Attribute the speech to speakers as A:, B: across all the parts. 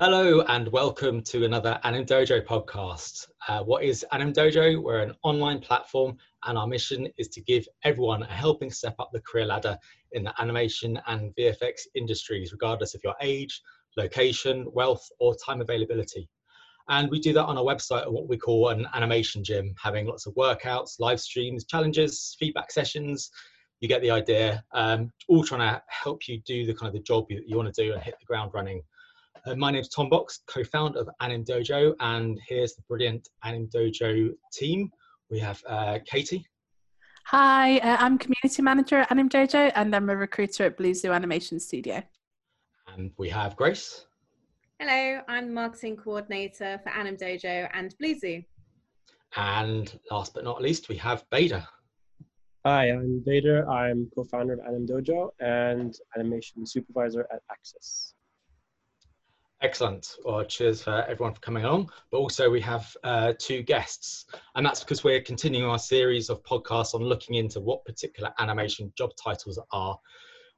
A: Hello and welcome to another Anim Dojo podcast. Uh, what is Anim Dojo? We're an online platform and our mission is to give everyone a helping step up the career ladder in the animation and VFX industries, regardless of your age, location, wealth, or time availability. And we do that on our website at what we call an animation gym, having lots of workouts, live streams, challenges, feedback sessions. You get the idea. Um, all trying to help you do the kind of the job you, you want to do and hit the ground running. Uh, my name is Tom Box, co-founder of Anim Dojo, and here's the brilliant Anim Dojo team. We have uh, Katie.
B: Hi, uh, I'm community manager at Anim Dojo, and I'm a recruiter at Blue Zoo Animation Studio.
A: And we have Grace.
C: Hello, I'm the marketing coordinator for Anim Dojo and Blue Zoo.
A: And last but not least, we have Bader.
D: Hi, I'm Bader. I'm co-founder of Anim Dojo and animation supervisor at Axis.
A: Excellent. Well, cheers for everyone for coming along. But also, we have uh, two guests, and that's because we're continuing our series of podcasts on looking into what particular animation job titles are.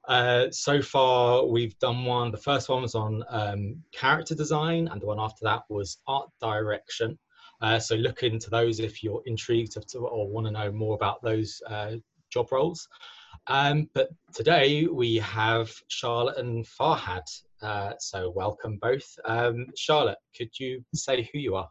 A: Uh, so far, we've done one. The first one was on um, character design, and the one after that was art direction. Uh, so look into those if you're intrigued or want to know more about those uh, job roles. Um, but today we have Charlotte and Farhad uh, so welcome both. Um, Charlotte, could you say who you are?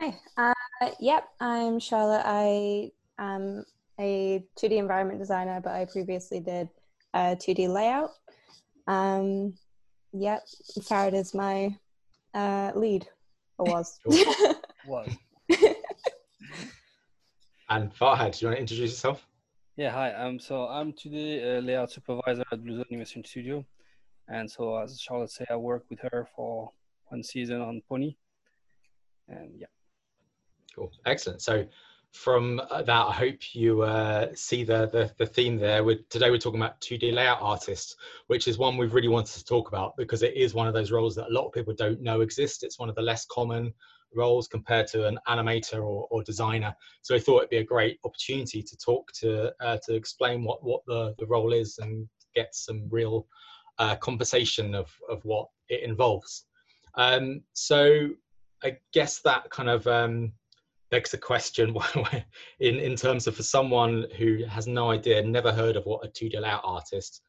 E: Hi. Uh, yep, I'm Charlotte. I am a 2D environment designer, but I previously did a 2D layout. Um, yep, Farhad is my uh, lead, or was.
F: was.
A: and Farhad, do you want to introduce yourself?
F: Yeah, hi. Um, so I'm 2D uh, layout supervisor at Blue Animation Studio. And so, as Charlotte said, I worked with her for one season on Pony. And yeah.
A: Cool. Excellent. So, from that, I hope you uh, see the, the, the theme there. We're, today, we're talking about 2D layout artists, which is one we've really wanted to talk about because it is one of those roles that a lot of people don't know exist. It's one of the less common roles compared to an animator or, or designer. So I thought it'd be a great opportunity to talk to uh, to explain what what the, the role is and get some real uh, conversation of, of what it involves. Um, so I guess that kind of um, begs the question in, in terms of for someone who has no idea, never heard of what a 2D layout artist,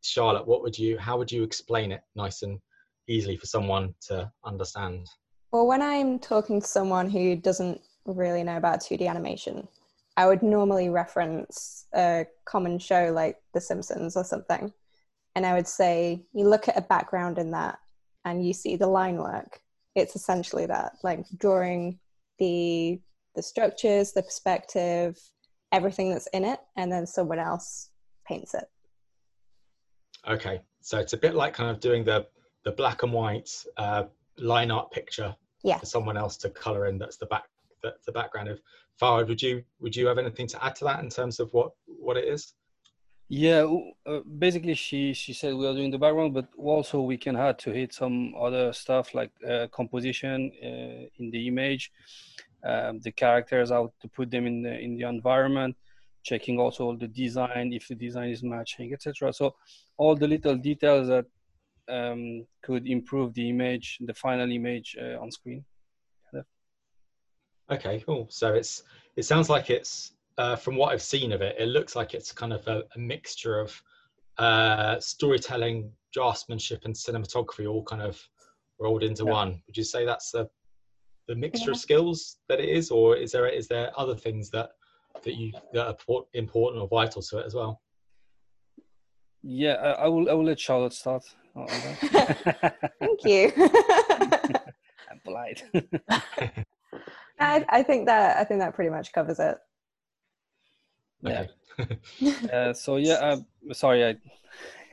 A: Charlotte, what would you, how would you explain it nice and easily for someone to understand?
E: Well, when I'm talking to someone who doesn't really know about 2D animation, I would normally reference a common show like The Simpsons or something and I would say you look at a background in that and you see the line work. It's essentially that, like drawing the the structures, the perspective, everything that's in it, and then someone else paints it.
A: Okay, so it's a bit like kind of doing the the black and white uh, line art picture
E: yeah.
A: for someone else to color in. That's the back the, the background of Farhad. Would you would you have anything to add to that in terms of what what it is?
F: Yeah, uh, basically she she said we are doing the background, but also we can add to hit some other stuff like uh, composition uh, in the image, um, the characters, out to put them in the in the environment, checking also the design if the design is matching, etc. So all the little details that um, could improve the image, the final image uh, on screen.
A: Okay, cool. So it's it sounds like it's uh, from what I've seen of it, it looks like it's kind of a, a mixture of uh, storytelling, draftsmanship, and cinematography all kind of rolled into yeah. one. Would you say that's the the mixture yeah. of skills that it is, or is there is there other things that that you that are important or vital to it as well?
F: Yeah, I, I will. I will let Charlotte start.
E: Thank you.
F: I'm polite.
E: I, I think that I think that pretty much covers it.
F: Yeah. uh, so yeah, uh, sorry I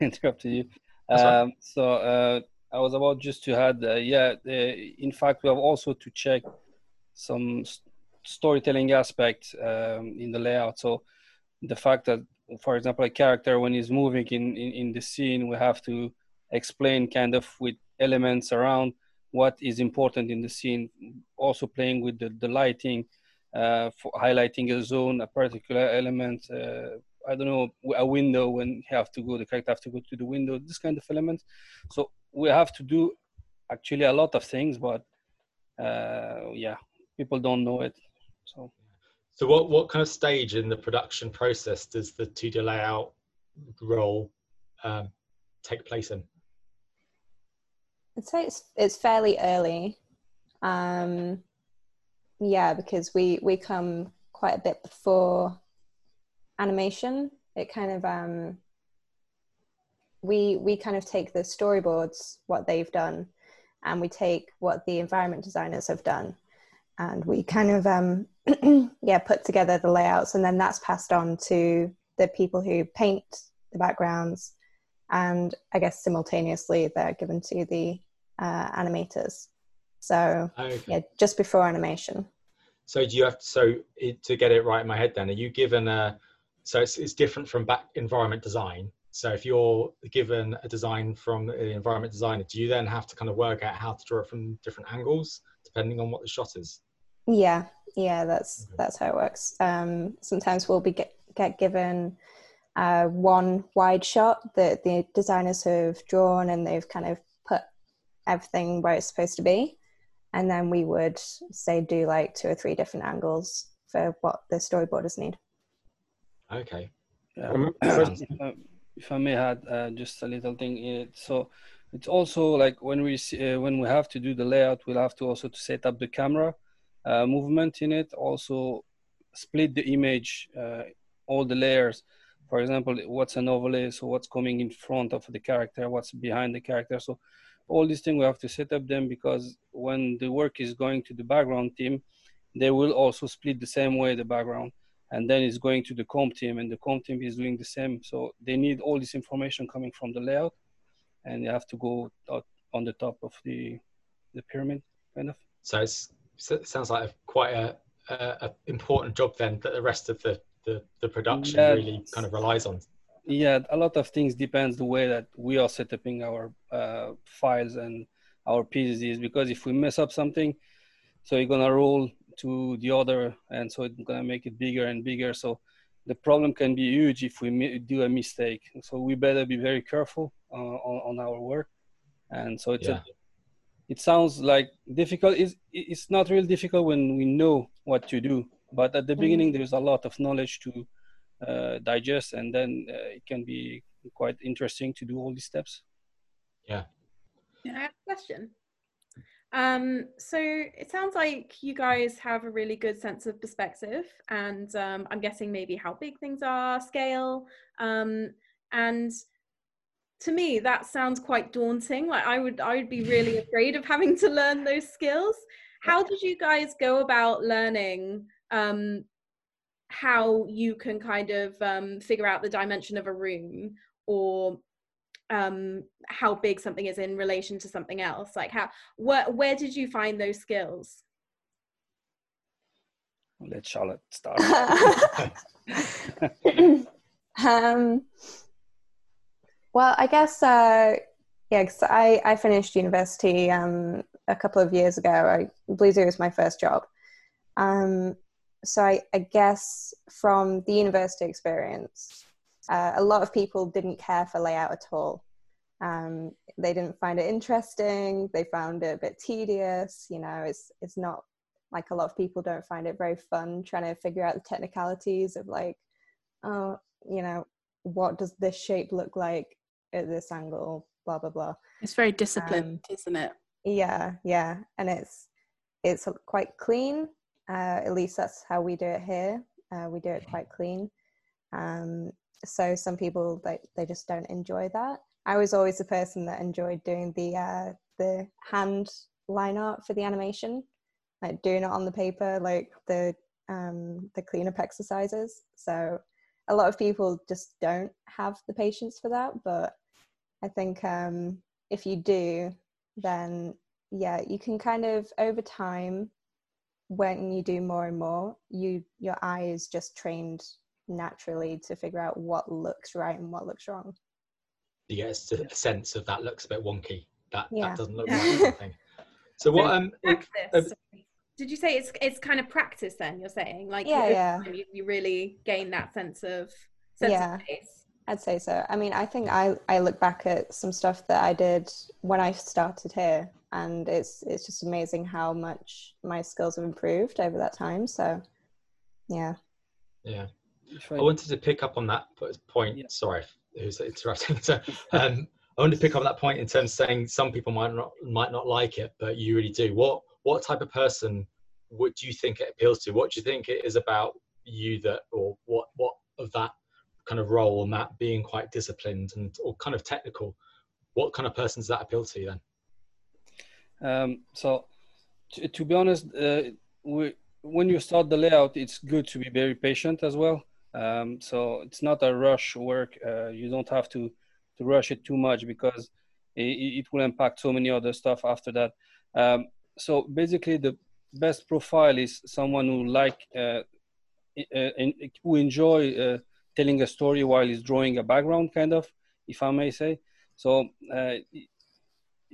F: interrupted you. Um, so uh, I was about just to add, uh, yeah. in fact, we have also to check some st- storytelling aspect um, in the layout. So the fact that, for example, a character when he's moving in, in in the scene, we have to explain kind of with elements around what is important in the scene. Also playing with the, the lighting uh, for highlighting a zone, a particular element. Uh, I don't know, a window when you have to go, the character have to go to the window, this kind of element. So we have to do actually a lot of things, but uh, yeah, people don't know it. So,
A: so what what kind of stage in the production process does the 2D layout role um, take place in?
E: I'd say it's it's fairly early. Um, yeah, because we we come quite a bit before animation. It kind of um, we we kind of take the storyboards, what they've done, and we take what the environment designers have done, and we kind of um, yeah put together the layouts, and then that's passed on to the people who paint the backgrounds, and I guess simultaneously they're given to the uh, animators. So okay. yeah, just before animation.
A: So do you have to, so it, to get it right in my head? Then are you given a so it's it's different from back environment design. So if you're given a design from the environment designer, do you then have to kind of work out how to draw it from different angles depending on what the shot is?
E: Yeah, yeah, that's okay. that's how it works. Um, sometimes we'll be get, get given uh, one wide shot that the designers have drawn and they've kind of put everything where it's supposed to be and then we would say do like two or three different angles for what the storyboarders need.
A: Okay.
F: Yeah. if, I, if, I, may add uh, just a little thing it, so it's also like when we see, uh, when we have to do the layout we'll have to also to set up the camera uh, movement in it. Also split the image uh, all the layers. For example what's an overlay? So what's coming in front of the character? What's behind the character? So all these things we have to set up them because when the work is going to the background team they will also split the same way the background. And then it's going to the comp team and the comp team is doing the same. So they need all this information coming from the layout and you have to go on the top of the the pyramid kind of.
A: So it sounds like a, quite a, a, a, important job then that the rest of the the, the production yeah, really kind of relies on
F: yeah a lot of things depends the way that we are setting our uh, files and our pieces because if we mess up something so you're gonna roll to the other and so it's gonna make it bigger and bigger so the problem can be huge if we do a mistake so we better be very careful uh, on, on, our work and so it's yeah. a, it sounds like difficult it's, it's not real difficult when we know what to do but at the mm. beginning there's a lot of knowledge to digest, and then uh, it can be quite interesting to do all these steps.
A: Yeah.
C: I have a question. Um, so it sounds like you guys have a really good sense of perspective, and um, I'm guessing maybe how big things are, scale, um, and to me that sounds quite daunting. Like I would, I would be really afraid of having to learn those skills. How did you guys go about learning um, how you can kind of um, figure out the dimension of a room or um, how big something is in relation to something else like how where, where did you find those skills?
F: Let charlotte start.
E: Um, well i guess uh, yeah cause I, I finished university um, a couple of years ago. I, blue zoo was my first job. Um, so I, I, guess from the university experience, uh, a lot of people didn't care for layout at all. Um, they didn't find it interesting. They found it a bit tedious. You know, it's it's not like a lot of people don't find it very fun trying to figure out the technicalities of like, oh, you know, what does this shape look like at this angle? Blah blah blah.
B: It's very disciplined, um, isn't it?
E: Yeah, yeah, and it's it's quite clean uh, at least that's how we do it here. Uh, we do it quite clean. Um, so some people they, they just don't enjoy that. I was always the person that enjoyed doing the uh, the hand line art for the animation, like doing it on the paper, like the um, the cleanup exercises. So a lot of people just don't have the patience for that, but I think um, if you do, then yeah, you can kind of over time when you do more and more, you your eye is just trained naturally to figure out what looks right and what looks wrong.
A: You get a sense of that looks a bit wonky. That yeah. that doesn't look right. so what um
C: uh, did you say it's it's kind of practice then you're saying like
E: yeah, yeah.
C: You, you really gain that sense of sense yeah. Of
E: I'd say so. I mean, I think I, I look back at some stuff that I did when I started here and it's it's just amazing how much my skills have improved over that time. So, yeah.
A: Yeah. I wanted to pick up on that point. Yeah. Sorry, who's interrupting? So, um, I wanted to pick up on that point in terms of saying some people might not might not like it, but you really do. What what type of person what do you think it appeals to? What do you think it is about you that, or what what of that kind of role and that being quite disciplined and or kind of technical? What kind of person does that appeal to you then?
F: Um, so, to, to, be honest, uh, we, when you start the layout, it's good to be very patient as well. Um, so it's not a rush work. Uh, you don't have to to rush it too much because it, it will impact so many other stuff after that. Um, so basically, the best profile is someone who like uh, uh, who enjoy uh, telling a story while he's drawing a background, kind of, if I may say. So uh,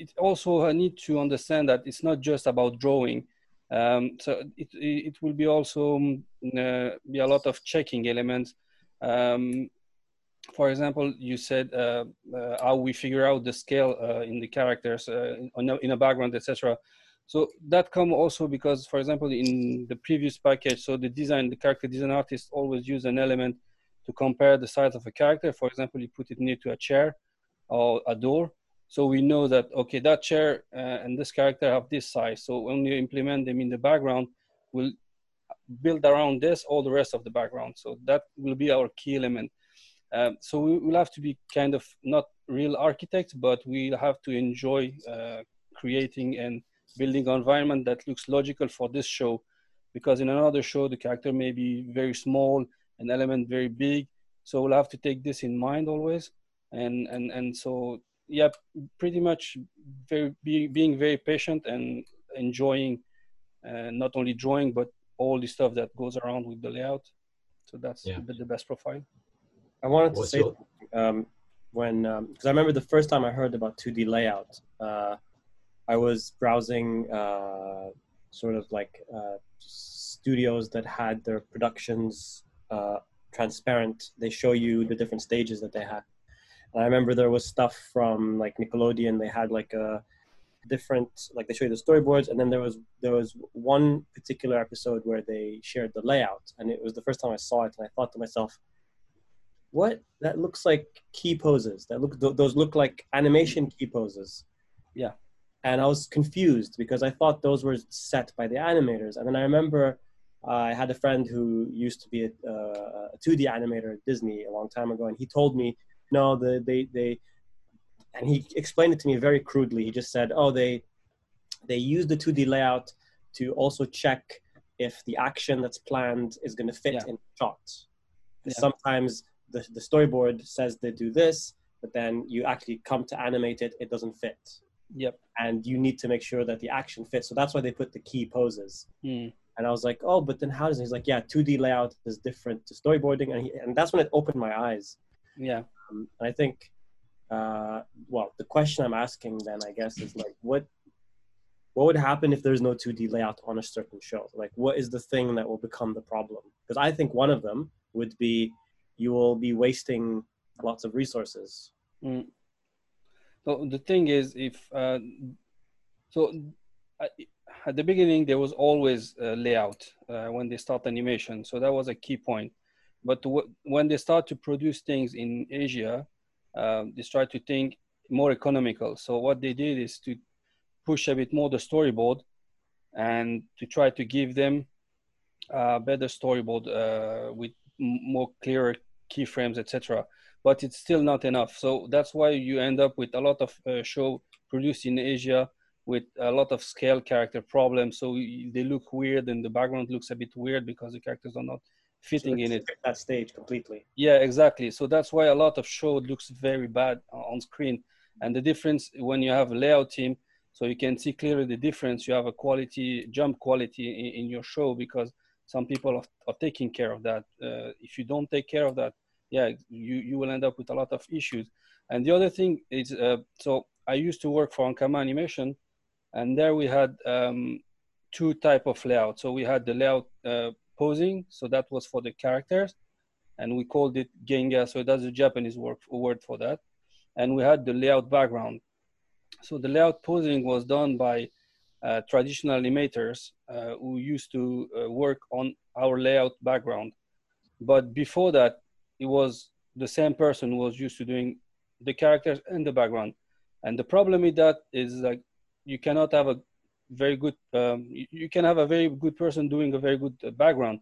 F: it also I need to understand that it's not just about drawing. Um, so it, it will be also um, uh, be a lot of checking elements. Um, for example, you said uh, uh, how we figure out the scale uh, in the characters uh, in, in a background, etc. So that come also because, for example, in the previous package, so the design, the character design artist always use an element to compare the size of a character. For example, you put it near to a chair or a door. So we know that, okay, that chair uh, and this character have this size. So when you implement them in the background, we'll build around this all the rest of the background. So that will be our key element. Um, so we will have to be kind of not real architects, but we'll have to enjoy uh, creating and building an environment that looks logical for this show. Because in another show, the character may be very small, an element very big. So we'll have to take this in mind always. And and and so yeah, pretty much very be, being very patient and enjoying uh, not only drawing but all the stuff that goes around with the layout. So that's yeah. the best profile.
D: I wanted to What's say um, when because um, I remember the first time I heard about 2D layout, uh, I was browsing uh, sort of like uh, studios that had their productions uh, transparent. They show you the different stages that they had. And I remember there was stuff from like Nickelodeon. They had like a different like they show you the storyboards and then there was there was one particular episode where they shared the layout and it was the first time i saw it and i thought to myself what? That looks like key poses. That look th- those look like animation key poses.
F: Yeah.
D: And i was confused because i thought those were set by the animators and then i remember uh, i had a friend who used to be a, uh, a 2d animator at disney a long time ago and he told me no the, they they and he explained it to me very crudely he just said oh they they use the 2d layout to also check if the action that's planned is going to fit yeah. in shots yeah. sometimes the, the storyboard says they do this, but then you actually come to animate it, it doesn't fit.
F: Yep.
D: And you need to make sure that the action fits. So that's why they put the key poses.
F: Mm.
D: And I was like, oh, but then how does? He's like, yeah, 2D layout is different to storyboarding. And, he, and that's when it opened my eyes.
F: Yeah.
D: Um, and I think, uh, well, the question I'm asking then, I guess, is like, what what would happen if there's no 2D layout on a certain show? Like, what is the thing that will become the problem? Because I think one of them would be you will be wasting lots of resources.
F: Mm. So the thing is, if uh, so, at the beginning there was always a layout uh, when they start animation, so that was a key point. But when they start to produce things in Asia, um, they start to think more economical. So what they did is to push a bit more the storyboard and to try to give them a better storyboard uh, with more clearer keyframes, etc. But it's still not enough. So that's why you end up with a lot of uh, show produced in Asia with a lot of scale character problems. So they look weird and the background looks a bit weird because the characters are not fitting so in it.
D: That stage completely.
F: Yeah, exactly. So that's why a lot of show looks very bad on screen. And the difference when you have a layout team, so you can see clearly the difference. You have a quality jump quality in, in your show because some people are, are taking care of that. Uh, if you don't take care of that, yeah, you, you will end up with a lot of issues. And the other thing is, uh, so I used to work for Ankama Animation, and there we had um, two type of layout. So we had the layout uh, posing, so that was for the characters, and we called it Genga. So that's a Japanese word word for that. And we had the layout background. so the layout posing was done by uh, traditional animators uh, who used to uh, work on our layout background. But before that, it was the same person who was used to doing the characters and the background. And the problem with that is like you cannot have a very good, um, you, you, can have a very good person doing a very good uh, background,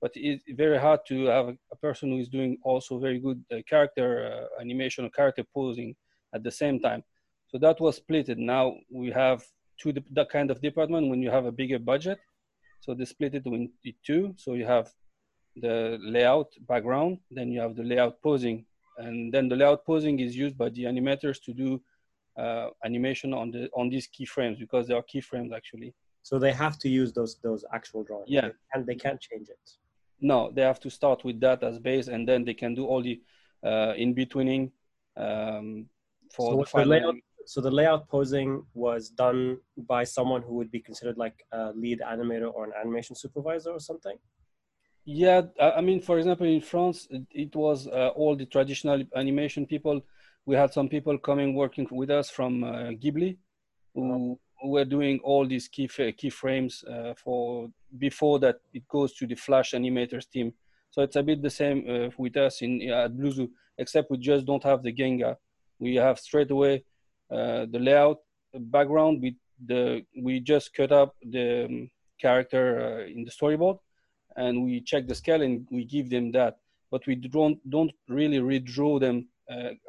F: but it's very hard to have a, a person who is doing also very good uh, character uh, animation or character posing at the same time. So that was splitted. Now we have two that kind of department when you have a bigger budget. So they split it into two. So you have the layout background, then you have the layout posing, and then the layout posing is used by the animators to do animation on the on these keyframes because they are keyframes actually.
D: So they have to use those those actual drawings.
F: Yeah,
D: and they can't change it.
F: No, they have to start with that as base, and then they can do all the uh, in betweening um, for
D: so
F: the final.
D: layout, so the layout posing was done by someone who would be considered like a lead animator or an animation supervisor or something.
F: Yeah, I mean, for example, in France, it, it was uh, all the traditional animation people. We had some people coming working with us from uh, Ghibli, who, who, were doing all these key keyframes uh, for before that it goes to the Flash animators team. So it's a bit the same uh, with us in at Blue except we just don't have the Genga. We have straight away uh, the layout background. We the we just cut up the um, character uh, in the storyboard and we check the scale and we give them that. But we don't don't really redraw them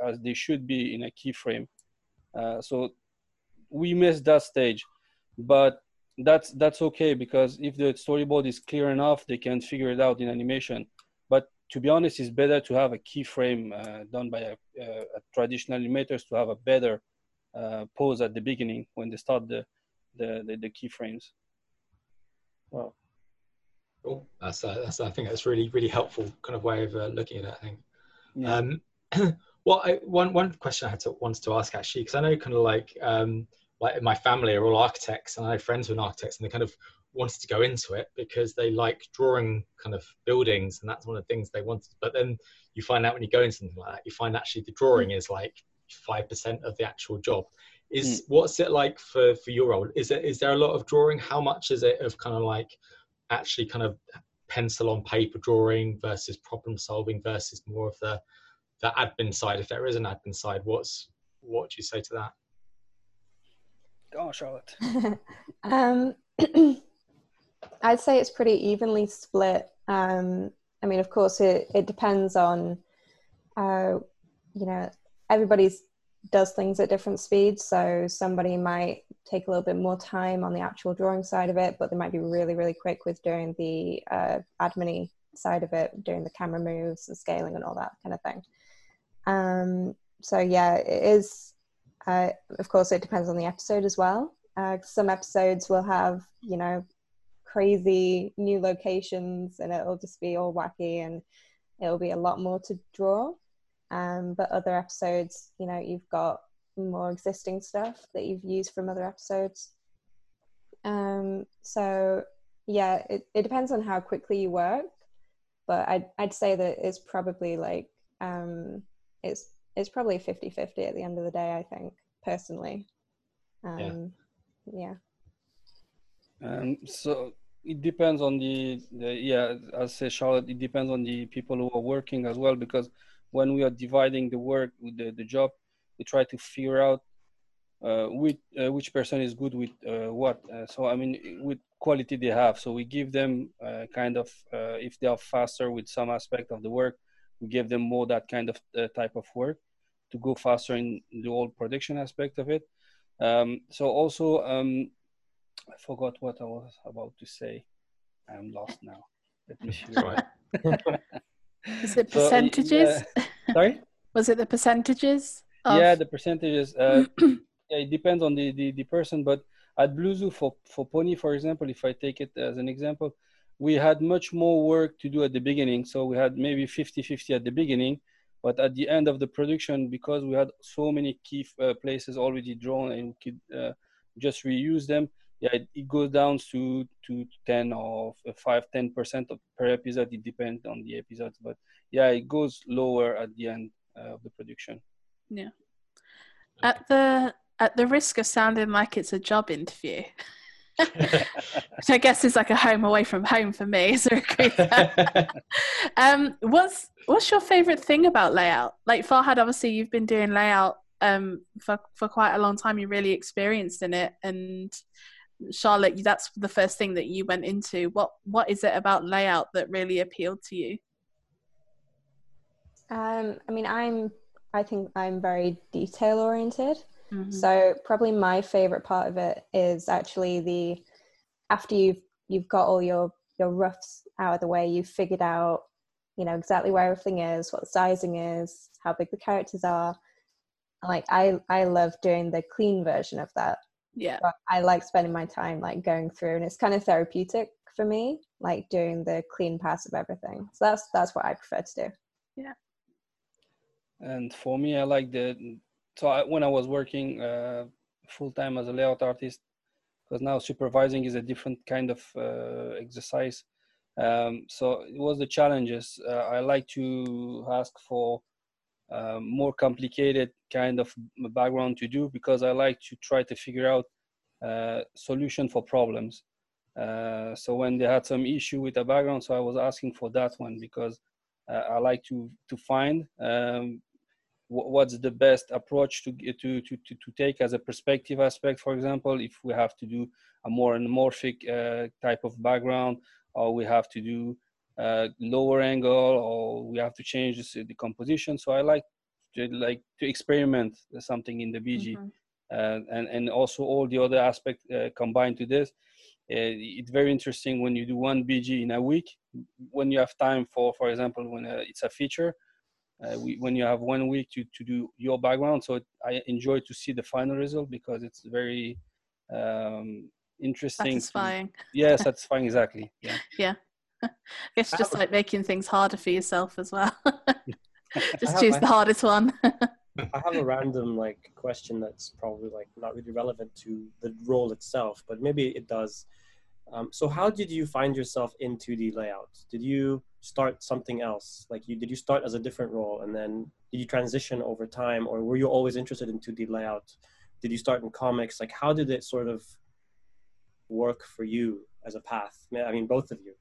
F: as they should be in a keyframe. Uh, so we missed that stage, but that's that's okay because if the storyboard is clear enough, they can figure it out in animation. But to be honest, it's better to have a keyframe uh, done by a, a, traditional animators to have a better uh, pose at the beginning when they start the the, the, the keyframes.
D: Wow.
A: Cool. That's, uh, that's I think that's really really helpful kind of way of uh, looking at it. I think. Yeah. Um, well, I, one one question I had to wanted to ask actually because I know kind of like um, like my family are all architects and I have friends who are architects and they kind of wanted to go into it because they like drawing kind of buildings and that's one of the things they wanted. But then you find out when you go into something like that, you find actually the drawing is like five percent of the actual job. Is mm. what's it like for for your role? Is it is there a lot of drawing? How much is it of kind of like actually kind of pencil on paper drawing versus problem solving versus more of the the admin side if there is an admin side what's what do you say to that
F: go on charlotte
E: um, i'd say it's pretty evenly split um, i mean of course it, it depends on uh, you know everybody's does things at different speeds. So somebody might take a little bit more time on the actual drawing side of it, but they might be really, really quick with doing the uh, admin side of it, doing the camera moves and scaling and all that kind of thing. Um, so yeah, it is. Uh, of course, it depends on the episode as well. Uh, some episodes will have, you know, crazy new locations, and it'll just be all wacky, and it'll be a lot more to draw. Um, but other episodes, you know, you've got more existing stuff that you've used from other episodes. Um, so yeah, it, it depends on how quickly you work, but I'd, I'd say that it's probably like, um, it's, it's probably 50 50 at the end of the day, I think, personally. Um, yeah.
F: yeah. Um, so it depends on the, the yeah, as say Charlotte, it depends on the people who are working as well because when we are dividing the work with the, the job, we try to figure out uh, which, uh, which person is good with uh, what. Uh, so, I mean, with quality they have. So we give them uh, kind of, uh, if they are faster with some aspect of the work, we give them more that kind of type of work to go faster in the whole production aspect of it. Um, so also, um, I forgot what I was about to say. I'm lost now. Let me see.
B: Is it percentages?
F: So, sorry?
B: Was it the percentages?
F: Of... Yeah, the percentages. Uh, yeah, it depends on the, the, the person, but at Blue Zoo for, for Pony, for example, if I take it as an example, we had much more work to do at the beginning. So we had maybe 50 50 at the beginning. But at the end of the production, because we had so many key uh, places already drawn and we could uh, just reuse them, yeah, it, it, goes down to to 10 or 5 10 percent per episode it depends on the episodes but yeah it goes lower at the end uh, of the production
B: yeah at the at the risk of sounding like it's a job interview, which I guess is like a home away from home for me as a recruiter. um, what's what's your favorite thing about layout? Like Farhad, obviously you've been doing layout um, for for quite a long time. You're really experienced in it, and Charlotte, that's the first thing that you went into. What what is it about layout that really appealed to you?
E: Um, I mean, I'm I think I'm very detail oriented. Mm-hmm. So probably my favorite part of it is actually the after you've you've got all your your roughs out of the way, you've figured out you know exactly where everything is, what the sizing is, how big the characters are. Like I I love doing the clean version of that.
B: Yeah.
E: But I like spending my time like going through and it's kind of therapeutic for me, like doing the clean pass of everything. So that's that's what I prefer to do.
B: Yeah.
F: And for me, I like the so I, when I was working uh, full time as a layout artist, because now supervising is a different kind of uh, exercise. Um, so it was the challenges. Uh, I like to ask for um, more complicated kind of background to do because I like to try to figure out uh, solution for problems. Uh, so when they had some issue with the background, so I was asking for that one because uh, I like to to find um, what's the best approach to, to, to, to, take as a perspective aspect, for example, if we have to do a more anamorphic uh, type of background, or we have to do uh, lower angle, or we have to change the, the, composition. So I like to like to experiment something in the BG, mm-hmm. uh, and and also all the other aspects uh, combined to this. Uh, it's very interesting when you do one BG in a week, when you have time for, for example, when uh, it's a feature uh, we, when you have one week to, to do your background. So I enjoy to see the final result because it's very um, interesting.
B: Satisfying. To,
F: yeah, satisfying, exactly. Yeah.
B: Yeah. it's just like making things harder for yourself as well. just have, choose the hardest one.
D: I have a random like question that's probably like not really relevant to the role itself, but maybe it does. Um, so how did you find yourself in 2D layout? Did you start something else? Like you, did you start as a different role and then did you transition over time or were you always interested in 2D layout? Did you start in comics? Like how did it sort of work for you as a path? I mean, both of you.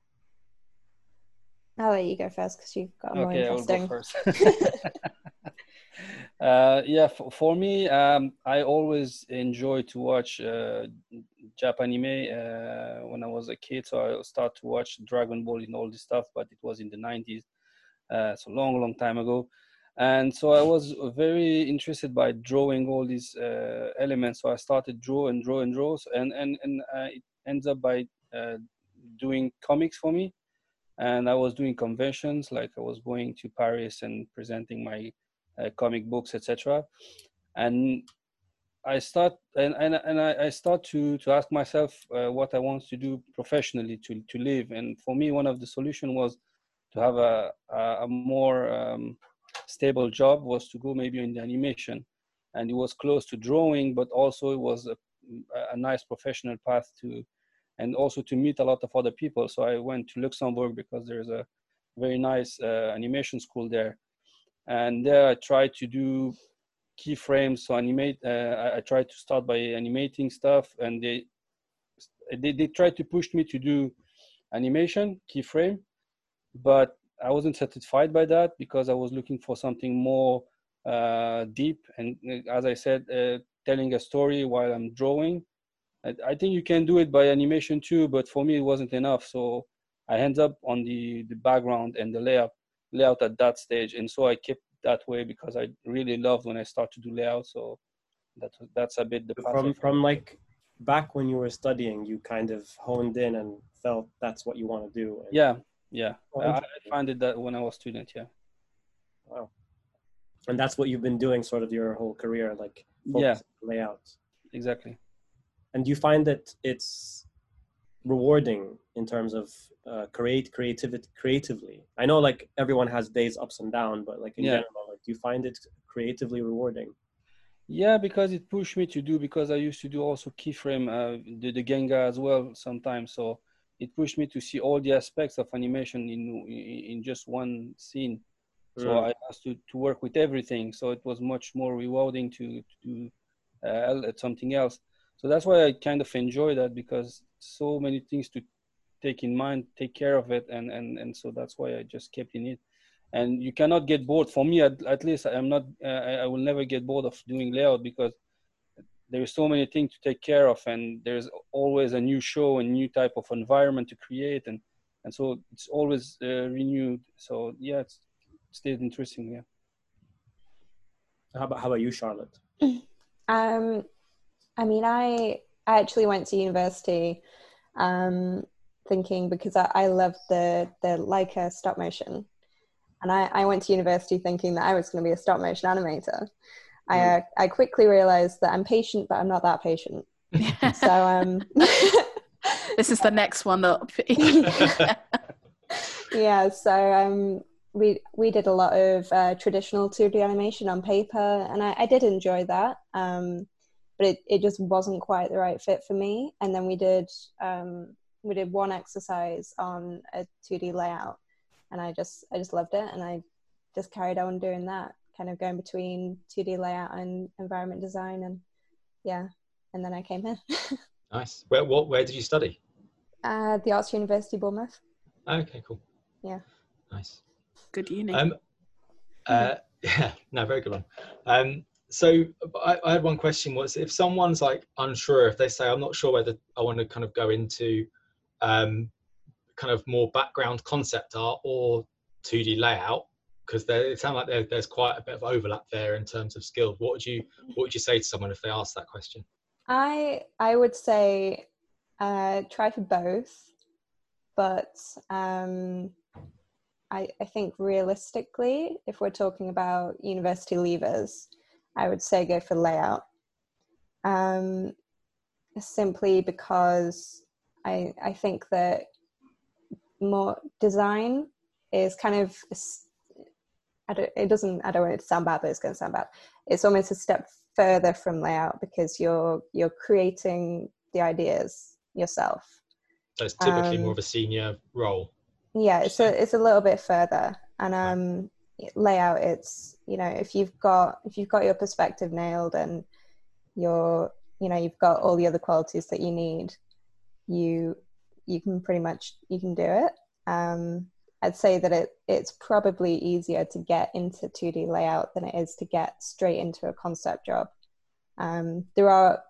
E: I'll let you go first because you've got more okay, interesting. I'll go first.
F: uh, yeah, for, for me, um, I always enjoy to watch uh, Jap anime uh, when I was a kid. So I started to watch Dragon Ball and all this stuff, but it was in the 90s, uh, so long, long time ago. And so I was very interested by drawing all these uh, elements. So I started draw and draw and draw, and and and uh, it ends up by uh, doing comics for me. And I was doing conventions, like I was going to Paris and presenting my uh, comic books, etc. And I start and and, and I, I start to to ask myself uh, what I want to do professionally to to live. And for me, one of the solution was to have a a, more um, stable job was to go maybe in the animation, and it was close to drawing, but also it was a, a nice professional path to, and also to meet a lot of other people. So I went to Luxembourg because there's a very nice uh, animation school there, and there I tried to do keyframes so animate uh, I, tried to start by animating stuff and they they, they tried to push me to do animation keyframe but i wasn't satisfied by that because i was looking for something more uh, deep and uh, as i said uh, telling a story while i'm drawing. I, I think you can do it by animation too but for me it wasn't enough. So i end up on the the background and the layout layout at that stage. And so i kept that way because I really loved when I started to do layout. So that that's a bit the
D: from from like back when you were studying, you kind of honed in and felt that's what you want to do.
F: yeah, yeah. Oh, I, I found it that when I was student. Yeah.
D: Wow. And that's what you've been doing sort of your whole career, like
F: yeah,
D: layout.
F: Exactly.
D: And do you find that it's rewarding in terms of uh, create creativity creatively i know like everyone has days ups and down but like in yeah. general like do you find it creatively rewarding
F: yeah because it pushed me to do because i used to do also keyframe uh, the, the genga as well sometimes so it pushed me to see all the aspects of animation in in just one scene so mm. i asked to, to work with everything so it was much more rewarding to to uh, something else. So that's why I kind of enjoy that because so many things to take in mind, take care of it, and and and so that's why I just kept in it. And you cannot get bored. For me, at, at least, I'm not. Uh, I will never get bored of doing layout because there is so many things to take care of, and there's always a new show, and new type of environment to create, and and so it's always uh, renewed. So yeah, it's still interesting. Yeah.
D: How about how about you, Charlotte?
E: Um, I mean, I I actually went to university um, thinking because I, I love the the Laika stop motion, and I, I went to university thinking that I was going to be a stop motion animator. I mm. uh, I quickly realized that I'm patient, but I'm not that patient. so um,
B: this is the next one up.
E: yeah, so um, we we did a lot of uh, traditional 2D animation on paper, and I, I did enjoy that. Um, but it, it just wasn't quite the right fit for me. And then we did um, we did one exercise on a 2D layout, and I just I just loved it, and I just carried on doing that, kind of going between 2D layout and environment design, and yeah, and then I came here.
A: nice. Where what where did you study?
E: Uh, the Arts University Bournemouth.
A: Okay, cool.
E: Yeah.
A: Nice.
B: Good uni.
A: Um, uh, yeah, no, very good one. Um, so I, I, had one question was if someone's like unsure, if they say, I'm not sure whether I want to kind of go into um, kind of more background concept art or 2D layout, because it sounds like there, there's quite a bit of overlap there in terms of skills. What would you what would you say to someone if they ask that question?
E: I I would say uh, try for both, but um, I, I think realistically, if we're talking about university leavers, I would say go for layout. Um, simply because I, I think that more design is kind of I don't, it doesn't I don't want it to sound bad, but it's going to sound bad. It's almost a step further from layout because you're you're creating the ideas yourself.
A: So it's typically um, more of a senior role
E: yeah it's a it's a little bit further and um layout it's you know if you've got if you've got your perspective nailed and you're you know you've got all the other qualities that you need you you can pretty much you can do it. Um i'd say that it it's probably easier to get into 2d layout than it is to get straight into a concept job. Um there are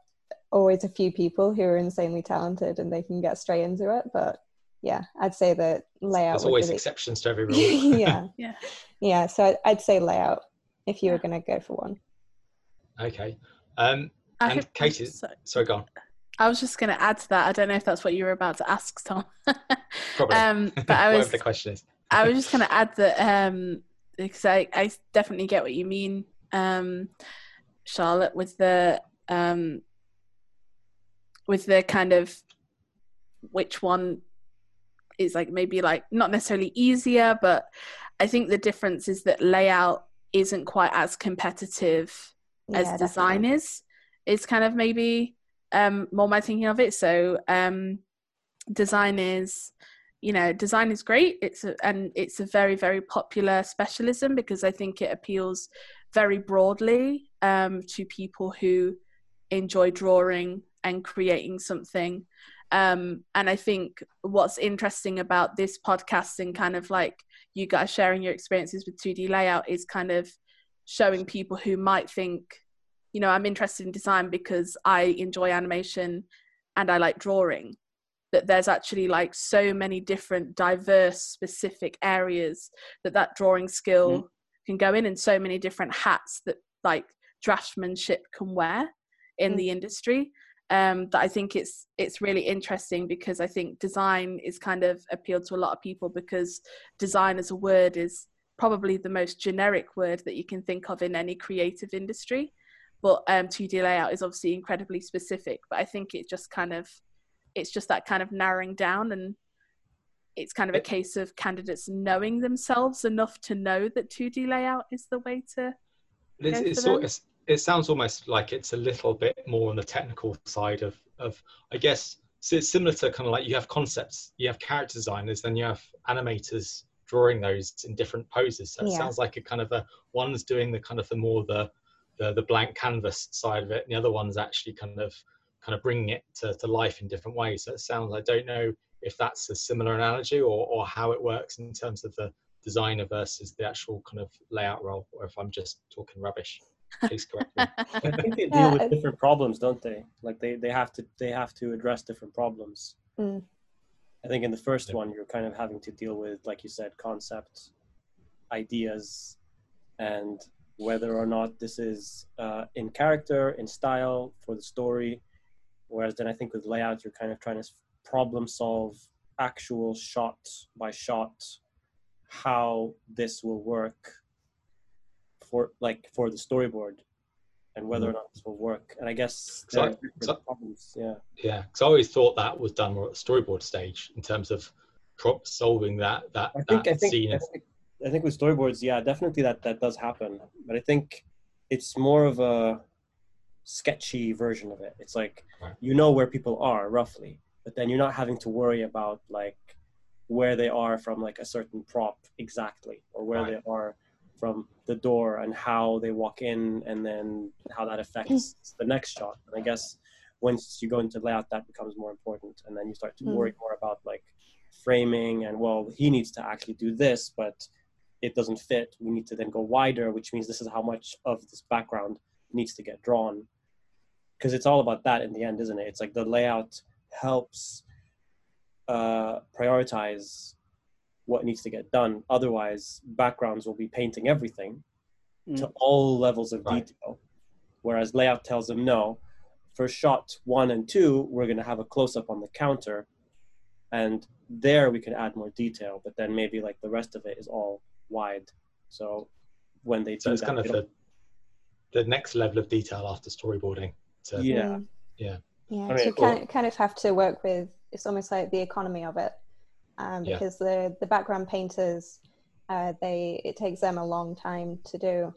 E: always a few people who are insanely talented and they can get straight into it but yeah, I'd say that layout.
A: There's always exceptions to every rule.
E: yeah, yeah, yeah. So I'd say layout if you were going to go for one.
A: Okay, um, I and Katie, so, sorry, go on.
B: I was just going to add to that. I don't know if that's what you were about to ask, Tom.
A: Probably. Um, but I was. the question is.
B: I was just going to add that um, because I, I definitely get what you mean, um, Charlotte, with the um, with the kind of which one is like maybe like not necessarily easier, but I think the difference is that layout isn't quite as competitive yeah, as design definitely. is. It's kind of maybe um, more my thinking of it. So um, design is, you know, design is great. It's a, and it's a very very popular specialism because I think it appeals very broadly um, to people who enjoy drawing and creating something um, and I think what's interesting about this podcast and kind of like you guys sharing your experiences with 2D layout is kind of showing people who might think, you know, I'm interested in design because I enjoy animation and I like drawing. That there's actually like so many different diverse specific areas that that drawing skill mm. can go in and so many different hats that like draftsmanship can wear in mm. the industry um, that I think it's it's really interesting because I think design is kind of appealed to a lot of people because design as a word is probably the most generic word that you can think of in any creative industry. But um, 2D layout is obviously incredibly specific. But I think it just kind of it's just that kind of narrowing down and it's kind of a case of candidates knowing themselves enough to know that 2D layout is the way to.
A: It's, it's, sort, it's, it sounds almost like it's a little bit more on the technical side of of I guess so it's similar to kind of like you have concepts, you have character designers, then you have animators drawing those in different poses. So it yeah. sounds like a kind of a one's doing the kind of the more the the the blank canvas side of it, and the other one's actually kind of kind of bringing it to, to life in different ways. So it sounds I don't know if that's a similar analogy or or how it works in terms of the designer versus the actual kind of layout role, or if I'm just talking rubbish. Please correct me.
D: I think they deal with different problems, don't they? Like they, they have to they have to address different problems.
E: Mm.
D: I think in the first one you're kind of having to deal with, like you said, concepts, ideas, and whether or not this is uh, in character, in style, for the story. Whereas then I think with layout you're kind of trying to problem solve actual shot by shot how this will work for like for the storyboard and whether or mm-hmm. not this will work. And I guess
A: so, problems. Yeah. Yeah. Because I always thought that was done more at the storyboard stage in terms of prop solving that that,
D: I think,
A: that
D: I think,
A: scene.
D: I think, I think with storyboards, yeah, definitely that that does happen. But I think it's more of a sketchy version of it. It's like right. you know where people are roughly, but then you're not having to worry about like where they are from like a certain prop exactly or where right. they are from the door and how they walk in and then how that affects the next shot. And i guess once you go into layout that becomes more important. And then you start to mm. worry more about like framing and well he needs to actually do this but it doesn't fit. We need to then go wider which means this is how much of this background needs to get drawn. Because it's all about that in the end isn't it? It's like the layout helps uh, prioritize what needs to get done. Otherwise, backgrounds will be painting everything mm. to all levels of right. detail. Whereas layout tells them no. For shot one and two, we're going to have a close up on the counter, and there we can add more detail. But then maybe like the rest of it is all wide. So when they
A: so
D: do
A: it's
D: that,
A: kind of the, the next level of detail after storyboarding.
D: To, yeah.
A: Yeah.
E: Yeah. I mean, so you kind, of, kind of have to work with it's almost like the economy of it um, because yeah. the the background painters uh, they it takes them a long time to do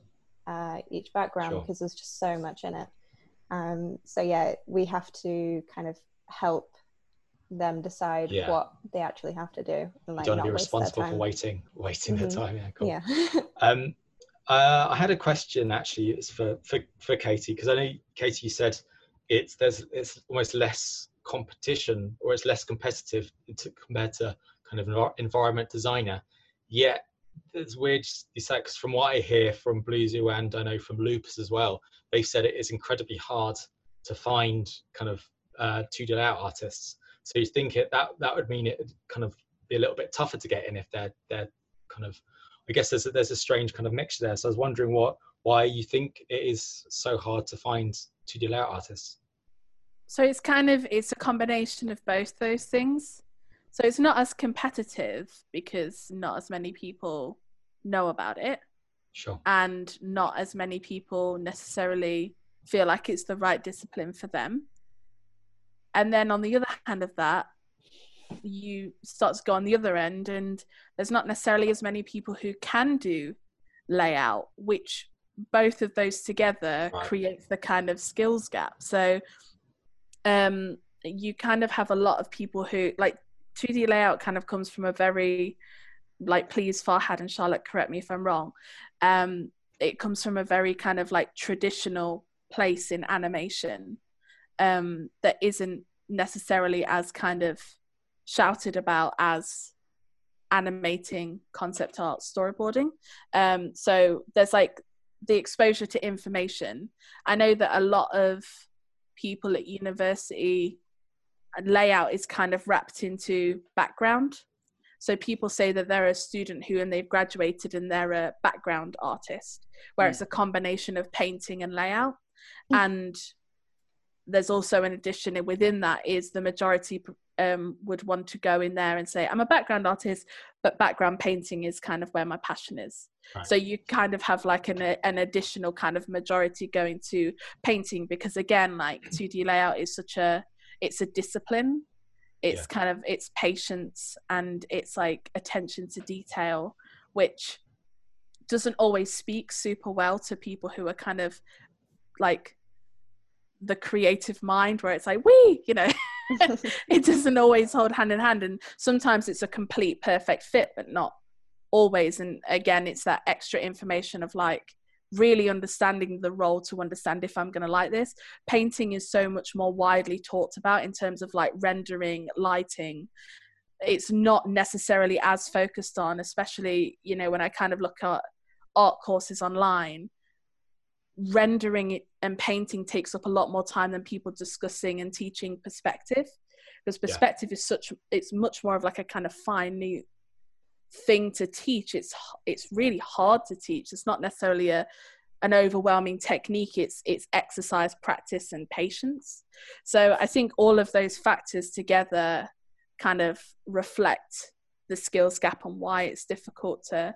E: uh, each background sure. because there's just so much in it um, so yeah we have to kind of help them decide yeah. what they actually have to do
A: and like, don't be responsible for waiting waiting mm-hmm. their time yeah cool.
E: yeah
A: um uh, I had a question actually. It's for for, for Katie because I know Katie you said it's there's it's almost less competition or it's less competitive to, compared to kind of environment designer. Yet it's weird because from what I hear from Blue and I know from Lupus as well, they said it is incredibly hard to find kind of uh, 2D layout artists. So you think it that that would mean it would kind of be a little bit tougher to get in if they're they're kind of I guess there's a, there's a strange kind of mixture there. So I was wondering what why you think it is so hard to find 2D layout artists.
B: So it's kind of it's a combination of both those things. So it's not as competitive because not as many people know about it.
A: Sure.
B: And not as many people necessarily feel like it's the right discipline for them. And then on the other hand of that, you start to go on the other end and there's not necessarily as many people who can do layout, which both of those together right. creates the kind of skills gap. So um, you kind of have a lot of people who like 2D layout kind of comes from a very like please Farhad and Charlotte correct me if I'm wrong. Um, it comes from a very kind of like traditional place in animation um, that isn't necessarily as kind of shouted about as animating concept art storyboarding. Um, so there's like the exposure to information. I know that a lot of people at university layout is kind of wrapped into background so people say that they're a student who and they've graduated and they're a background artist where mm. it's a combination of painting and layout mm. and there's also an addition within that is the majority um, would want to go in there and say i'm a background artist but background painting is kind of where my passion is right. so you kind of have like an, an additional kind of majority going to painting because again like 2d layout is such a it's a discipline. It's yeah. kind of it's patience and it's like attention to detail which doesn't always speak super well to people who are kind of like the creative mind where it's like we you know? It doesn't always hold hand in hand and sometimes it's a complete perfect fit but not always and again it's that extra information of like really understanding the role to understand if I'm going to like this. Painting is so much more widely talked about in terms of like rendering, lighting. It's not necessarily as focused on, especially, you know, when I kind of look at art courses online rendering and painting takes up a lot more time than people discussing and teaching perspective because perspective yeah. is such it's much more of like a kind of fine new thing to teach it's it's really hard to teach. It's not necessarily a an overwhelming technique it's it's exercise practice and patience. So i think all of those factors together kind of reflect the skills gap and why it's difficult to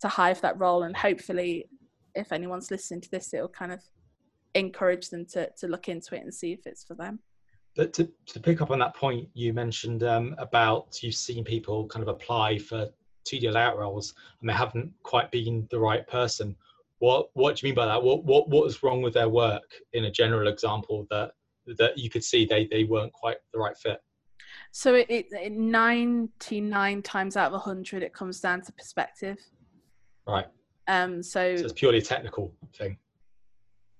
B: to hive that role and hopefully if anyone's listening to this it'll kind of encourage them to to look into it and see if it's for them
A: but to, to pick up on that point you mentioned um, about you've seen people kind of apply for 2D layout roles and they haven't quite been the right person. What what do you mean by that? What what what was wrong with their work in a general example that that you could see they they weren't quite the right fit?
B: So it, it, it 99 times out of 100 it comes down to perspective.
A: Right.
B: Um so,
A: so it's purely a technical thing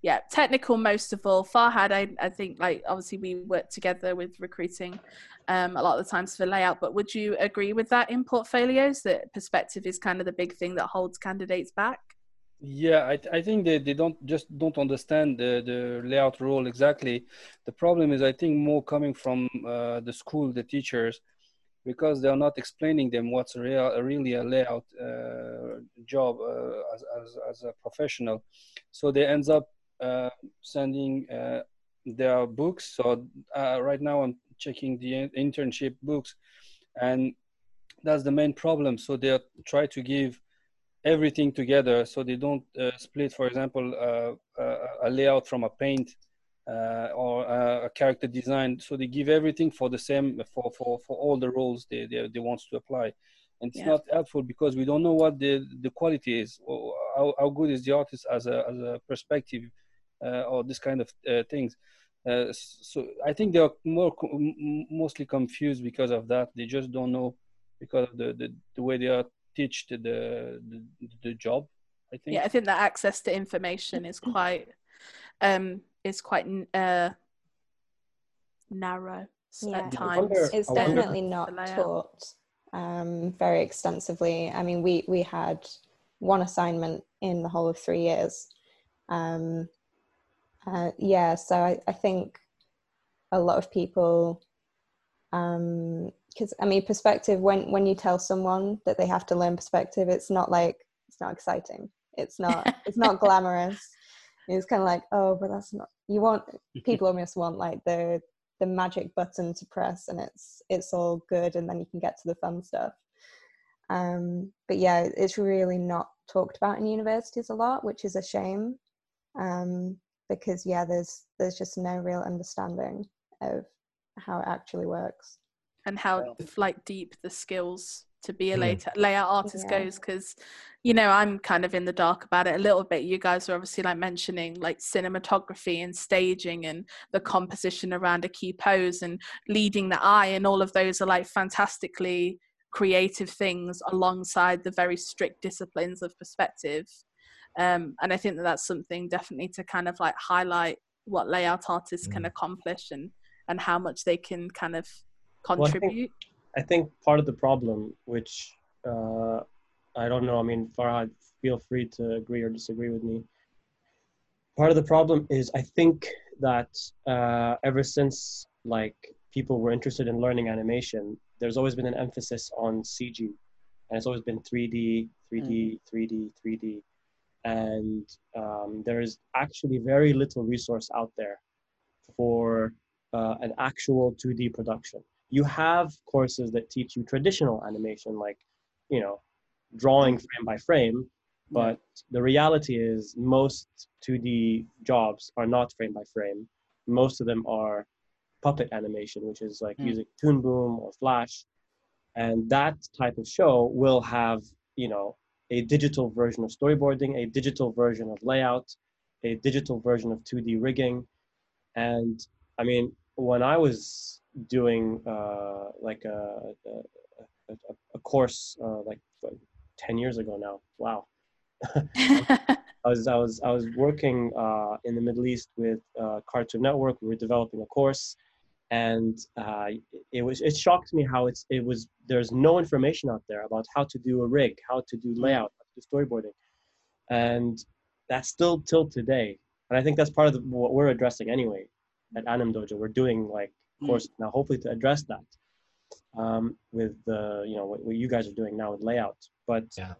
B: yeah, technical most of all. Farhad, I, I think like obviously we work together with recruiting um, a lot of the times for layout, but would you agree with that in portfolios that perspective is kind of the big thing that holds candidates back?
F: Yeah, I, I think they, they don't just don't understand the, the layout role exactly. The problem is I think more coming from uh, the school, the teachers, because they are not explaining them what's real, really a layout uh, job uh, as, as, as a professional. So they ends up sending uh, their books. So uh, right now I'm checking the internship books, and that's the main problem. So they try to give everything together, so they don't split, for example, a layout from a paint uh, or uh, a character design. So they give everything for the same for for, for all the roles they, they they want to apply, and it's yeah. not helpful because we don't know what the the quality is. Or how, how good is the artist as a as a perspective uh, or this kind of uh, things. Uh, so I think they are more mostly confused because of that. They just don't know because of the, the, the way they are teach the, the the job. I think.
B: Yeah, I think that access to information is quite um is quite uh narrow yeah. at times.
E: Wonder, it's definitely not taught um, very extensively. I mean, we we had one assignment in the whole of three years, um, uh, yeah, so I, I think a lot of people, because um, I mean, perspective. When when you tell someone that they have to learn perspective, it's not like it's not exciting. It's not it's not glamorous. It's kind of like oh, but that's not. You want people almost want like the the magic button to press, and it's it's all good, and then you can get to the fun stuff. Um, but yeah, it's really not talked about in universities a lot, which is a shame. Um, because yeah there's there's just no real understanding of how it actually works
B: and how like deep the skills to be a hmm. later layout artist yeah. goes because you know i'm kind of in the dark about it a little bit you guys are obviously like mentioning like cinematography and staging and the composition around a key pose and leading the eye and all of those are like fantastically creative things alongside the very strict disciplines of perspective um, and I think that that's something definitely to kind of like highlight what layout artists mm. can accomplish and and how much they can kind of contribute. Well, I, think,
D: I, think, part of the problem, which uh, I don't know, I mean, Farhad, feel free to agree or disagree with me. Part of the problem is I think that uh, ever since like people were interested in learning animation, there's always been an emphasis on CG, and it's always been 3D, 3D, mm. 3D, 3D and um, there is actually very little resource out there for uh, an actual 2D production. You have courses that teach you traditional animation, like you know, drawing frame by frame, but the reality is most 2D jobs are not frame by frame. Most of them are puppet animation, which is like mm. using Toon Boom or Flash, and that type of show will have you know a digital version of storyboarding, a digital version of layout, a digital version of 2D rigging. And I mean, when I was doing uh, like a, a, a, course uh, like 10 years ago now, wow, I was I was I was working uh, in the Middle East with uh, Cartoon Network. We were developing a course, and uh, it was it shocked me how it's it was there's no information out there about how to do a rig, how to do layout, how to do storyboarding, and that's still till today. And I think that's part of the, what we're addressing anyway at AnimDojo. We're doing like mm. course now, hopefully to address that um, with the you know what, what, you guys are doing now with layout. But yeah.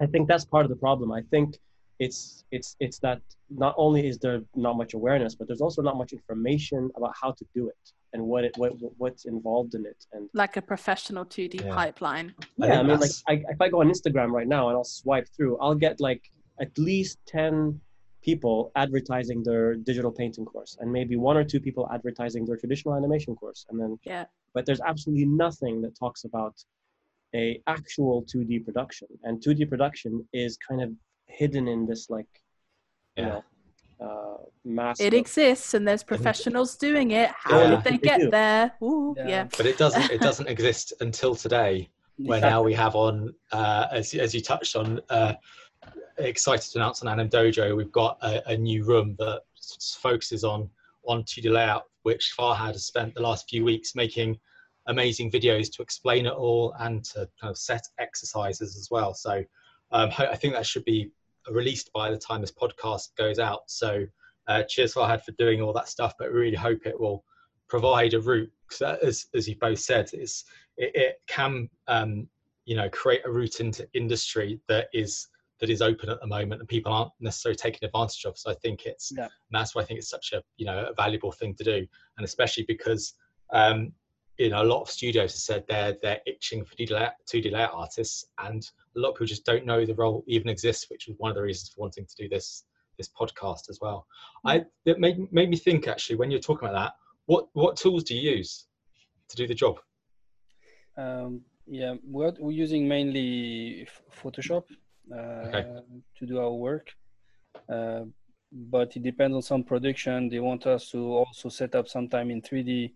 D: I think that's part of the problem. I think it's it's it's that not only is there not much awareness, but there's also not much information about how to do it and what it what what's involved in it and
B: like a professional 2D yeah. pipeline.
D: Yeah, I, I mean, like I, if I go on Instagram right now and I'll swipe through, I'll get like at least ten people advertising their digital painting course and maybe one or two people advertising their traditional animation course and then
B: yeah
D: but there's absolutely nothing that talks about a actual 2d production and 2d production is kind of hidden in this like yeah. you know uh, mass
B: it exists and there's professionals doing it how yeah. did they, they get there Ooh, yeah. yeah.
A: but it doesn't it doesn't exist until today where exactly. now we have on uh, as, as you touched on uh, excited to announce on AnimDojo, we've got a, a, new room that focuses on on 2D layout, which Farhad has spent the last few weeks making amazing videos to explain it all and to kind of set exercises as well. So um, I think that should be released by the time this podcast goes out. So uh, cheers Farhad for doing all that stuff, but really hope it will provide a route. As, as you both said, it's, it, it can um, you know create a route into industry that is that is open at the moment and people aren't necessarily taking advantage of. So I think it's yeah. that's why I think it's such a you know a valuable thing to do, and especially because um, you know a lot of studios have said they're they're itching for 2D layout, artists, and a lot of people just don't know the role even exists, which was one of the reasons for wanting to do this this podcast as well. I it made made me think actually when you're talking about that, what what tools do you use to do the job?
F: Um, yeah, we're, we're using mainly Photoshop okay. Uh, to do our work. Uh, but it depends on some production. They want us to also set up sometime in 3D,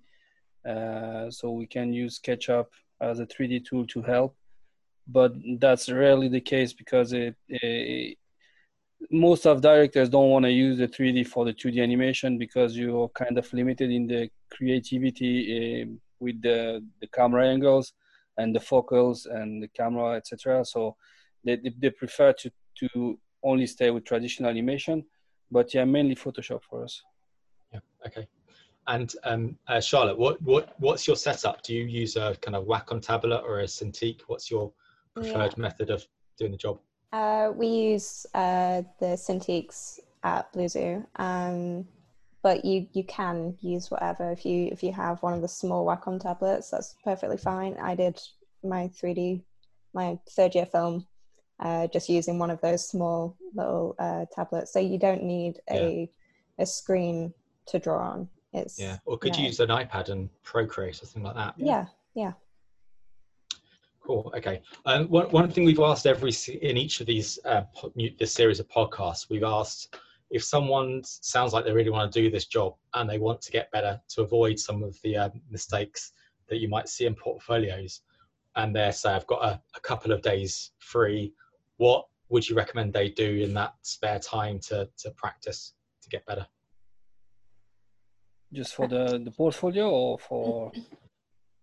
F: uh, so we can use SketchUp as a 3D tool to help. But that's rarely the case because it, it most of directors don't want to use the 3D for the 2D animation because you're kind of limited in the creativity uh, with the, the camera angles and the focals and the camera, etc. So they, they prefer to, to only stay with traditional animation, but yeah, mainly Photoshop for us.
A: Yeah, okay. And um, uh, Charlotte, what, what, what's your setup? Do you use a kind of Wacom tablet or a Cintiq? What's your preferred yeah. method of doing the job?
E: Uh, we use uh, the Cintiqs at Blue um, but you you can use whatever if you if you have one of the small Wacom tablets. That's perfectly fine. I did my 3D my third year film uh, just using one of those small little uh, tablets. So you don't need a yeah. a screen to draw on. It's
A: yeah. Or could you, use an iPad and Procreate or something like that?
E: Yeah, yeah.
A: Cool. Okay. Um, one one thing we've asked every in each of these uh, this series of podcasts, we've asked if someone sounds like they really want to do this job and they want to get better to avoid some of the uh, mistakes that you might see in portfolios, and they say I've got a, a couple of days free what would you recommend they do in that spare time to to practice to get better?
F: Just for the the portfolio or for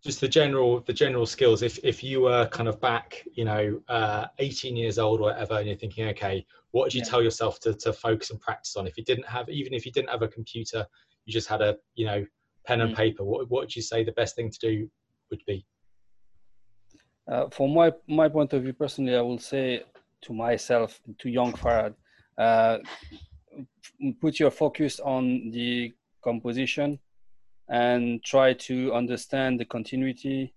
A: just the general the general skills if if you were kind of back you know uh 18 years old or whatever and you're thinking okay what would you yeah. tell yourself to, to focus and practice on if you didn't have even if you didn't have a computer you just had a you know pen and mm. paper what, what would you say the best thing to do would be
F: uh, from my my point of view personally i will say to myself, to young Farhad, uh, put your focus on the composition and try to understand the continuity,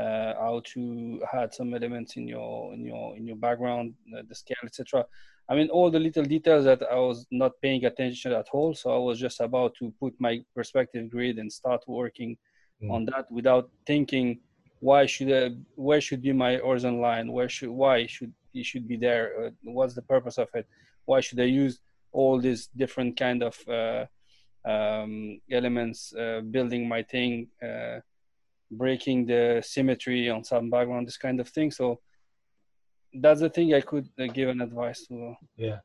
F: uh, how to add some elements in your in your in your background, uh, the scale, etc. I mean, all the little details that I was not paying attention at all. So I was just about to put my perspective grid and start working mm. on that without thinking why should I, where should be my horizon line? Where should why should it should be there? Uh, what's the purpose of it? Why should I use all these different kind of uh, um, elements, uh, building my thing, uh, breaking the symmetry on some background, this kind of thing. So that's the thing I could uh, give an advice to.
A: yeah.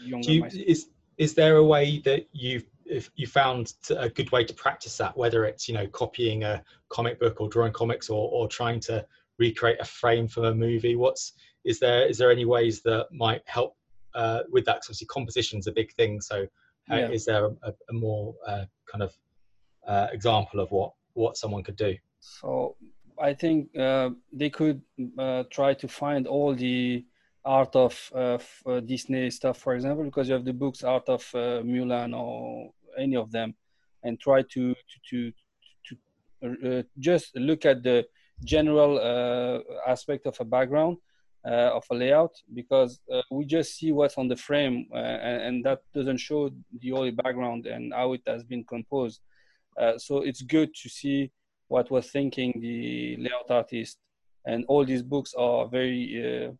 A: You, is is there a way that you've if you found a good way to practice that, whether it's you know copying a comic book or drawing comics or or trying to recreate a frame from a movie? What's is there is there any ways that might help uh, with that? Because obviously composition's a big thing. So uh, yeah. is there a, a more uh, kind of uh, example of what what someone could do?
F: So I think uh, they could uh, try to find all the art of uh, Disney stuff, for example, because you have the books Art of uh, Mulan or any of them, and try to to to, to uh, just look at the general uh, aspect of a background of a layout, because we just see what's on the frame, and, and, that doesn't show the whole background and how it has been composed. so it's good to see what was thinking the layout artist. And all these books are very uh,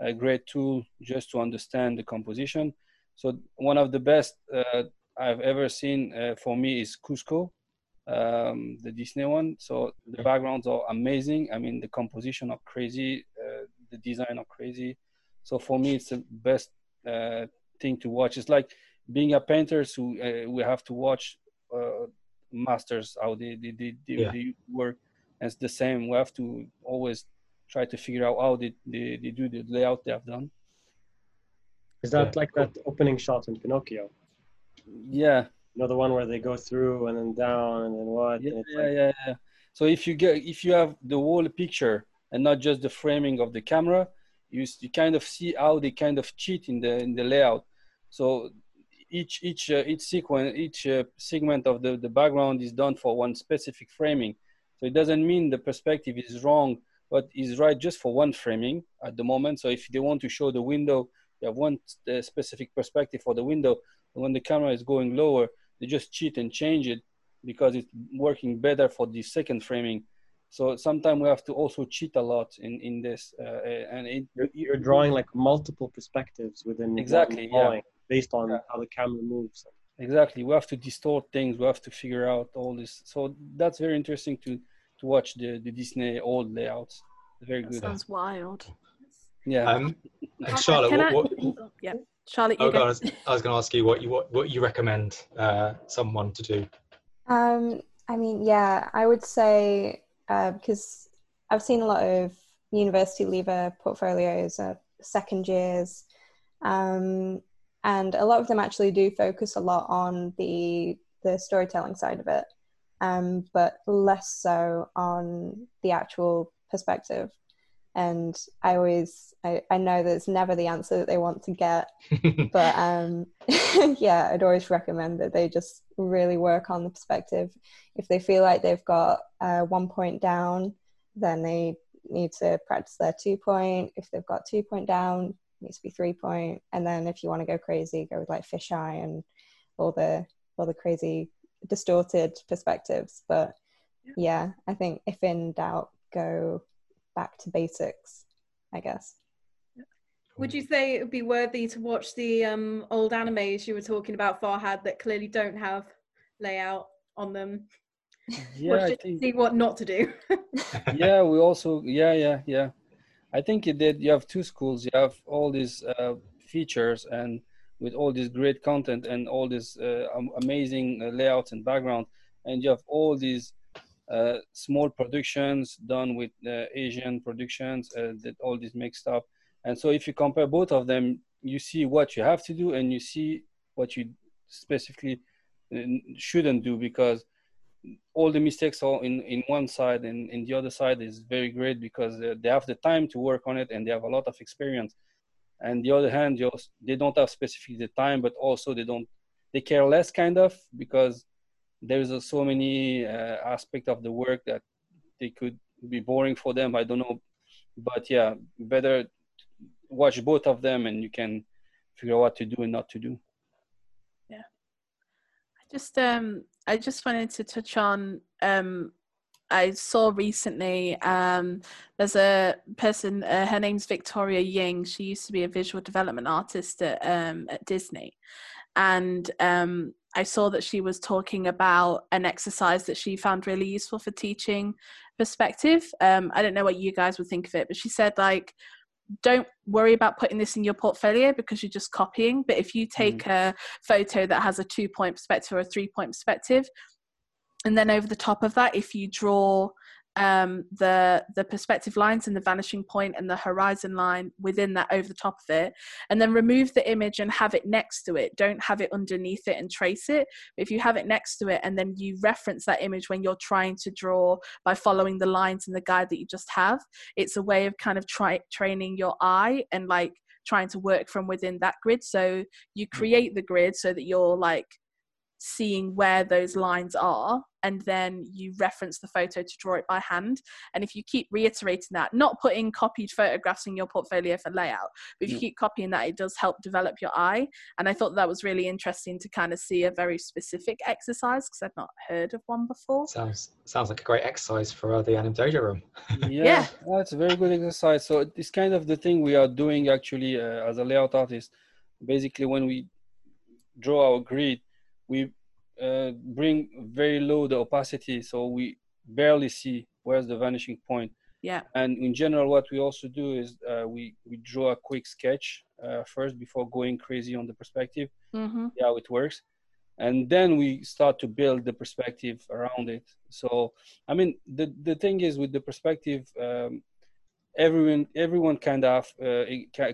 F: a great tool just to understand the composition. So one of the best uh, i've ever seen uh, for me is Kuzco um, the disney one. So the backgrounds are amazing. I mean the composition are crazy. uh, the design are crazy. So for me it's the best uh, thing to watch. It's like being a painter so uh, we have to watch masters how they they, they, they, yeah. they work. And it's the same. We have to always try to figure out how they, they, they do the layout they have done.
D: Is that yeah. like that opening shot in pinocchio?
F: Yeah.
D: You know the one where they go through and then down and then what?
F: Yeah
D: yeah,
F: like... yeah, yeah. So if you get if you have the whole picture and not just the framing of the camera. You, you kind of see how they kind of cheat in the in the layout. So each each uh, each sequence each uh, segment of the, the background is done for one specific framing. So it doesn't mean the perspective is wrong but is right just for one framing at the moment. So if they want to show the window you have one uh, specific perspective for the window. And when the camera is going lower they just cheat and change it because it's working better for the second framing so sometimes we have to also cheat a lot in in this uh, and it,
D: you're, you're, drawing like multiple perspectives within
F: exactly yeah
D: based on yeah. how the camera moves.
F: Exactly. We have to distort things. We have to figure out all this. So that's very interesting to to watch the the Disney old layouts. Very good.
B: Sounds wild.
F: Yeah.
A: Um, Charlotte, what, what,
B: oh, yeah, Charlotte.
A: Oh, I was, I was going to ask you what you what, what you recommend uh, someone to do.
E: Um, I mean, yeah, I would say uh, because I've seen a lot of university leaver portfolios, uh, second years, um, and a lot of them actually do focus a lot on the the storytelling side of it um, but less so on the actual perspective and i always I, I know that it's never the answer that they want to get but um, yeah i'd always recommend that they just really work on the perspective. If they feel like they've got uh, one point down then they need to practice their two point. If they've got two point down needs to be three point. And then if you want to go crazy go with like fisheye and all the all the crazy distorted perspectives. But yeah. yeah i think if in doubt go back to basics i guess
C: would you say it would be worthy to watch the um, old animes you were talking about farhad that clearly don't have layout on them
F: yeah I think...
C: see what not to do
F: yeah we also yeah yeah yeah I think you did. You have two schools. You have all these uh, features and with all this great content and all this uh, amazing uh, layouts and background, and you have all these small productions done with uh, Asian productions uh, that all this mixed up. And so, if you compare both of them, you see what you have to do and you see what you specifically shouldn't do because all the mistakes are in, in one side and in the other side is very great because they have the time to work on it and they have a lot of experience and the other hand they don't have specifically the time but also they don't they care less kind of because there's uh, so many uh, aspect of the work that they could be boring for them i don't know but yeah better watch both of them and you can figure out what to do and not to do
B: yeah i just um I just wanted to touch on. Um, I saw recently. Um, there's a person. Uh, her name's Victoria Ying. She used to be a visual development artist at um, at Disney, and um, I saw that she was talking about an exercise that she found really useful for teaching perspective. Um, I don't know what you guys would think of it, but she said like don't worry about putting this in your portfolio because you're just copying. But if you take mm. a photo that has a two point perspective or a three point perspective, and then over the top of that, if you draw um, the the perspective lines and the vanishing point and the horizon line within that over the top of it, and then remove the image and have it next to it. Don't have it underneath it and trace it. If you have it next to it and then you reference that image when you're trying to draw by following the lines in the guide that you just have, it's a way of kind of try training your eye and like trying to work from within that grid. So you create the grid so that you're like seeing where those lines are and then you reference the photo to draw it by hand. And if you keep reiterating that not putting copied photographs in your portfolio for layout but if you keep copying that it does help develop your eye. And i thought that was really interesting to kind of see a very specific exercise because i've not heard of one before.
A: Sounds sounds like a great exercise for uh, the anim dojo room.
F: Yeah, yeah. that's a very good exercise. So it's kind of the thing we are doing actually uh, as a layout artist. Basically when we draw our grid we uh, bring very low the opacity, so we barely see where's the vanishing point.
B: Yeah.
F: And in general, what we also do is uh, we we draw a quick sketch uh, first before going crazy on the perspective.
B: Mm-hmm.
F: How it works, and then we start to build the perspective around it. So I mean, the the thing is with the perspective. Um, everyone everyone kind of uh,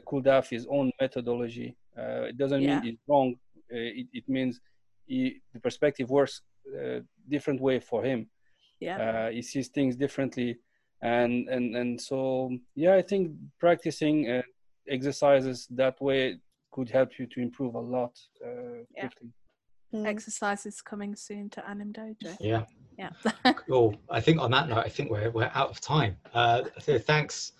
F: could have his own methodology. Uh, it doesn't yeah. mean it's wrong. Uh, it, it means he, the perspective works uh, different way for him.
B: Yeah,
F: uh, he sees things differently, and and and so yeah, I think practicing uh, exercises that way could help you to improve a lot uh, yeah. quickly.
B: Mm. Exercises coming soon to AnimDojo.
A: Yeah.
B: Yeah.
A: cool. I think on that note, I think we're we're out of time. Uh, so thanks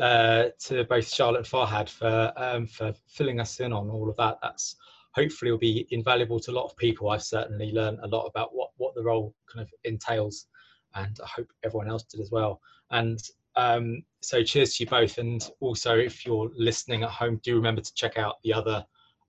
A: uh, to both Charlotte and Farhad for um, for filling us in on all of that. That's hopefully will be invaluable to a lot of people. I've certainly learned a lot about what, what the role kind of entails, and I hope everyone else did as well. And um, so, cheers to you both. And also, if you're listening at home, do remember to check out the other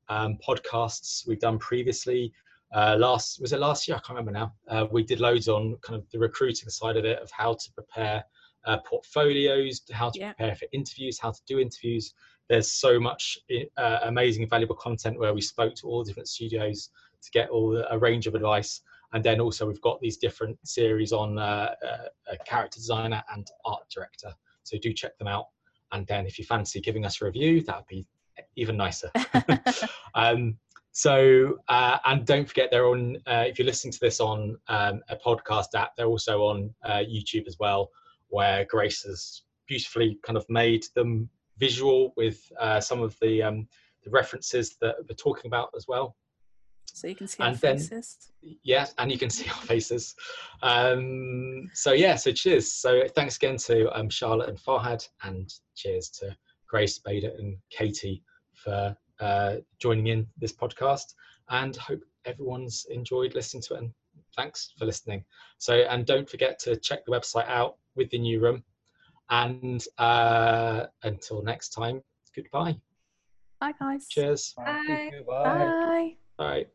A: um, podcasts we've done previously. Uh, last was it last year? I can't remember now. Uh, we did loads on kind of the recruiting side of it, of how to prepare uh, portfolios, how to yeah. prepare for interviews, how to do interviews there's so much uh, amazing valuable content where we spoke to all the different studios to get all a range of advice. And then also we've got these different series on uh, uh, a character designer and art director. So do check them out. And then if you fancy giving us a review that would be even nicer. Um, so uh, and don't forget they're on uh, if you're listening to this on um, a podcast app they're also on uh, youtube as well where grace has beautifully kind of made them visual with uh, some of the, um, the references that we're talking about as well.
B: So you can see and our then, faces.
A: Yeah, and you can see our faces. Um, so yeah, so cheers. So thanks again to um, Charlotte and Farhad, and cheers to Grace, Bader, and Katie for uh, joining in this podcast. And hope everyone's enjoyed listening to it. And thanks for listening. So and don't forget to check the website out with the new room and uh, until next time, goodbye.
B: Bye, guys.
A: Cheers.
B: Bye.
F: Bye.
B: Bye.
A: Bye.